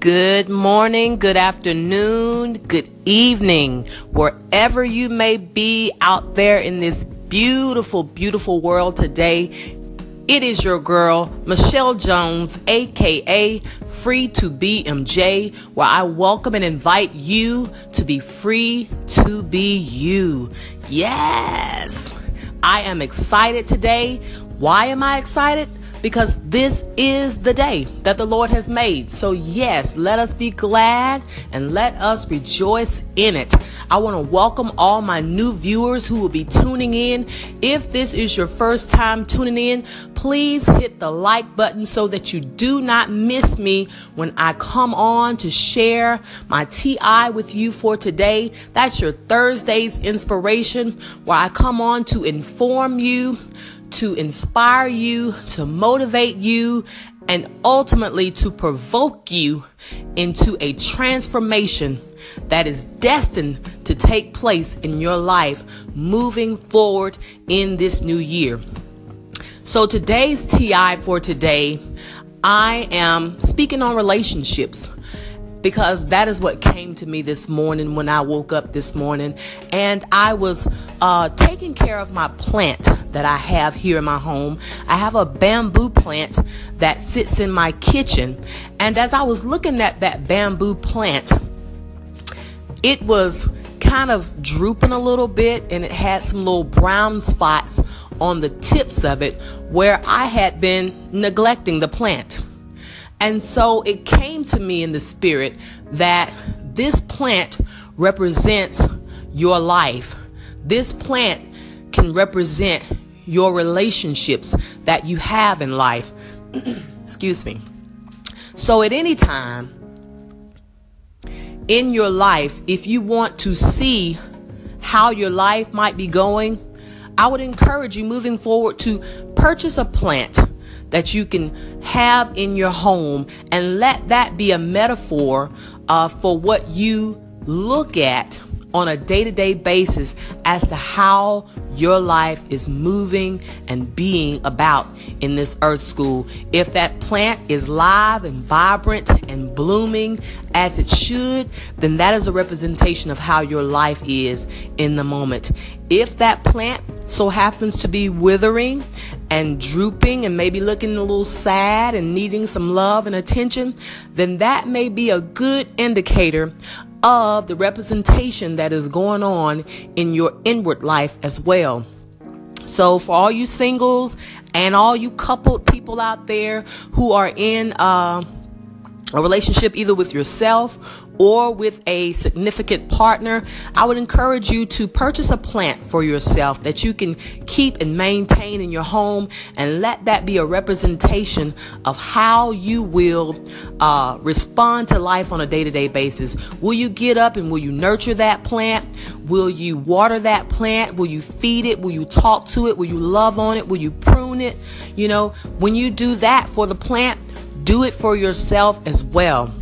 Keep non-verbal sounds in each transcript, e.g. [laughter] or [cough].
Good morning, good afternoon, good evening, wherever you may be out there in this beautiful, beautiful world today. It is your girl, Michelle Jones, aka Free to Be MJ, where I welcome and invite you to be free to be you. Yes, I am excited today. Why am I excited? Because this is the day that the Lord has made. So, yes, let us be glad and let us rejoice in it. I want to welcome all my new viewers who will be tuning in. If this is your first time tuning in, please hit the like button so that you do not miss me when I come on to share my TI with you for today. That's your Thursday's inspiration where I come on to inform you to inspire you, to motivate you, and ultimately to provoke you into a transformation that is destined to take place in your life moving forward in this new year. So, today's TI for today, I am speaking on relationships because that is what came to me this morning when I woke up this morning. And I was uh, taking care of my plant that I have here in my home. I have a bamboo plant that sits in my kitchen. And as I was looking at that bamboo plant, it was kind of drooping a little bit and it had some little brown spots on the tips of it where I had been neglecting the plant. And so it came to me in the spirit that this plant represents your life. This plant can represent your relationships that you have in life. [clears throat] Excuse me. So at any time in your life, if you want to see how your life might be going, I would encourage you moving forward to purchase a plant that you can have in your home and let that be a metaphor uh, for what you look at on a day to day basis as to how your life is moving and being about in this earth school. If that plant is live and vibrant and blooming as it should, then that is a representation of how your life is in the moment. If that plant so happens to be withering and drooping and maybe looking a little sad and needing some love and attention, then that may be a good indicator of the representation that is going on in your inward life as well. So, for all you singles and all you coupled people out there who are in uh, a relationship either with yourself or with a significant partner, I would encourage you to purchase a plant for yourself that you can keep and maintain in your home and let that be a representation of how you will uh, respond to life on a day to day basis. Will you get up and will you nurture that plant? Will you water that plant? Will you feed it? Will you talk to it? Will you love on it? Will you prune it? You know, when you do that for the plant, do it for yourself as well.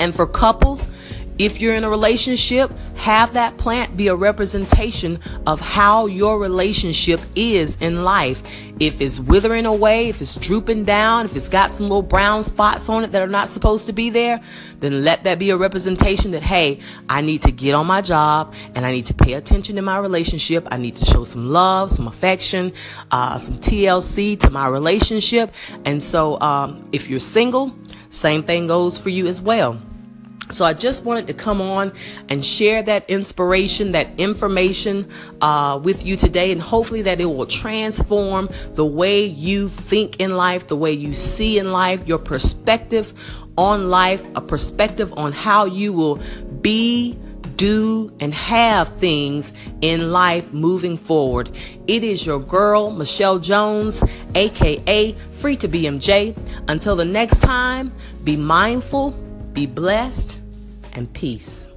And for couples, if you're in a relationship, have that plant be a representation of how your relationship is in life. If it's withering away, if it's drooping down, if it's got some little brown spots on it that are not supposed to be there, then let that be a representation that, hey, I need to get on my job and I need to pay attention in my relationship. I need to show some love, some affection, uh, some TLC to my relationship. And so, um, if you're single, same thing goes for you as well. So I just wanted to come on and share that inspiration, that information uh, with you today, and hopefully that it will transform the way you think in life, the way you see in life, your perspective on life, a perspective on how you will be, do, and have things in life moving forward. It is your girl, Michelle Jones, aka Free to Be MJ. Until the next time, be mindful, be blessed and peace.